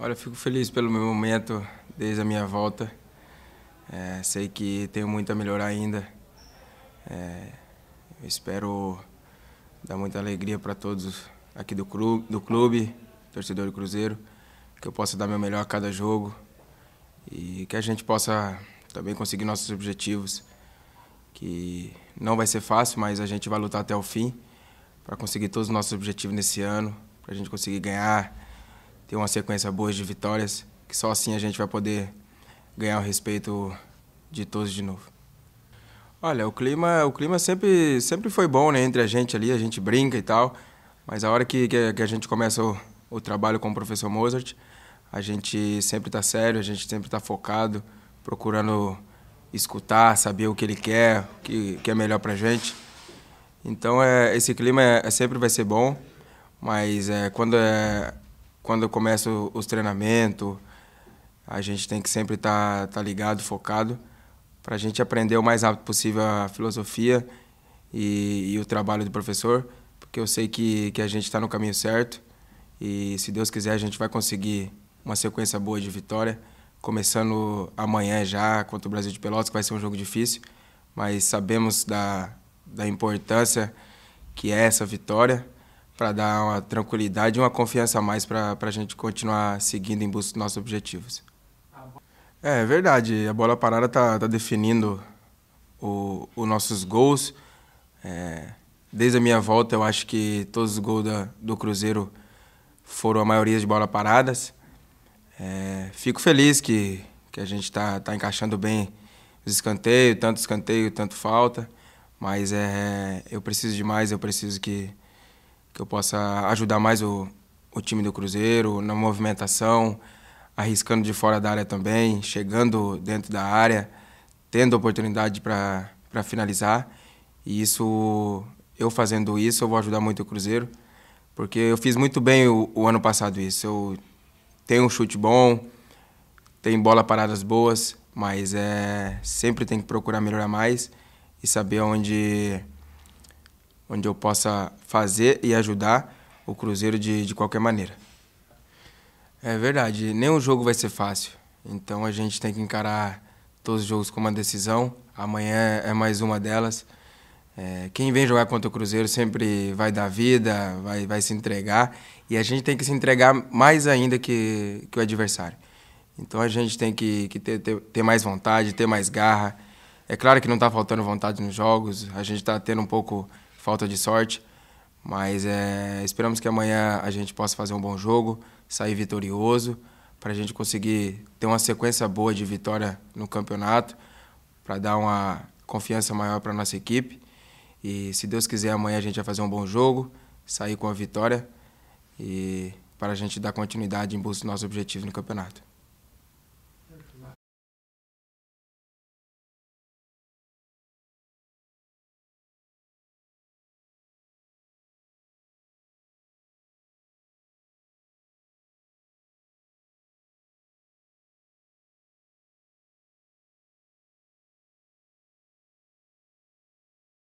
Olha, eu fico feliz pelo meu momento desde a minha volta. É, sei que tenho muito a melhorar ainda. É, espero dar muita alegria para todos aqui do clube, do clube, torcedor do Cruzeiro, que eu possa dar meu melhor a cada jogo e que a gente possa também conseguir nossos objetivos, que não vai ser fácil, mas a gente vai lutar até o fim para conseguir todos os nossos objetivos nesse ano, para a gente conseguir ganhar ter uma sequência boa de vitórias, que só assim a gente vai poder ganhar o respeito de todos de novo. Olha, o clima, o clima sempre, sempre foi bom né, entre a gente ali, a gente brinca e tal, mas a hora que, que, a gente começa o, o trabalho com o professor Mozart, a gente sempre está sério, a gente sempre está focado, procurando escutar, saber o que ele quer, o que, que é melhor para a gente. Então, é, esse clima é, é, sempre vai ser bom, mas é, quando é quando eu começo os treinamentos, a gente tem que sempre estar tá, tá ligado, focado, para a gente aprender o mais rápido possível a filosofia e, e, o trabalho do professor, porque eu sei que, que a gente está no caminho certo e, se Deus quiser, a gente vai conseguir uma sequência boa de vitória, começando amanhã já contra o Brasil de Pelotas, que vai ser um jogo difícil, mas sabemos da, da importância que é essa vitória para dar uma tranquilidade e uma confiança a mais para a gente continuar seguindo em busca dos nossos objetivos. É, é verdade, a bola parada está tá definindo os nossos gols. É, desde a minha volta, eu acho que todos os gols da, do Cruzeiro foram a maioria de bola paradas. É, fico feliz que, que a gente está tá encaixando bem os escanteios, tanto escanteio, tanto falta. Mas é, eu preciso de mais, eu preciso que que eu possa ajudar mais o, o time do Cruzeiro na movimentação, arriscando de fora da área também, chegando dentro da área, tendo oportunidade para finalizar. E isso, eu fazendo isso, eu vou ajudar muito o Cruzeiro, porque eu fiz muito bem o, o ano passado isso. Eu tenho um chute bom, tenho bola paradas boas, mas é sempre tem que procurar melhorar mais e saber onde onde eu possa fazer e ajudar o Cruzeiro de, de qualquer maneira. É verdade, nenhum jogo vai ser fácil. Então a gente tem que encarar todos os jogos com uma decisão. Amanhã é mais uma delas. É, quem vem jogar contra o Cruzeiro sempre vai dar vida, vai, vai se entregar. E a gente tem que se entregar mais ainda que, que o adversário. Então a gente tem que, que ter, ter, ter mais vontade, ter mais garra. É claro que não está faltando vontade nos jogos, a gente está tendo um pouco falta de sorte. Mas é, esperamos que amanhã a gente possa fazer um bom jogo, sair vitorioso, para a gente conseguir ter uma sequência boa de vitória no campeonato, para dar uma confiança maior para a nossa equipe. E se Deus quiser, amanhã a gente vai fazer um bom jogo, sair com a vitória e para a gente dar continuidade em busca do nosso objetivo no campeonato.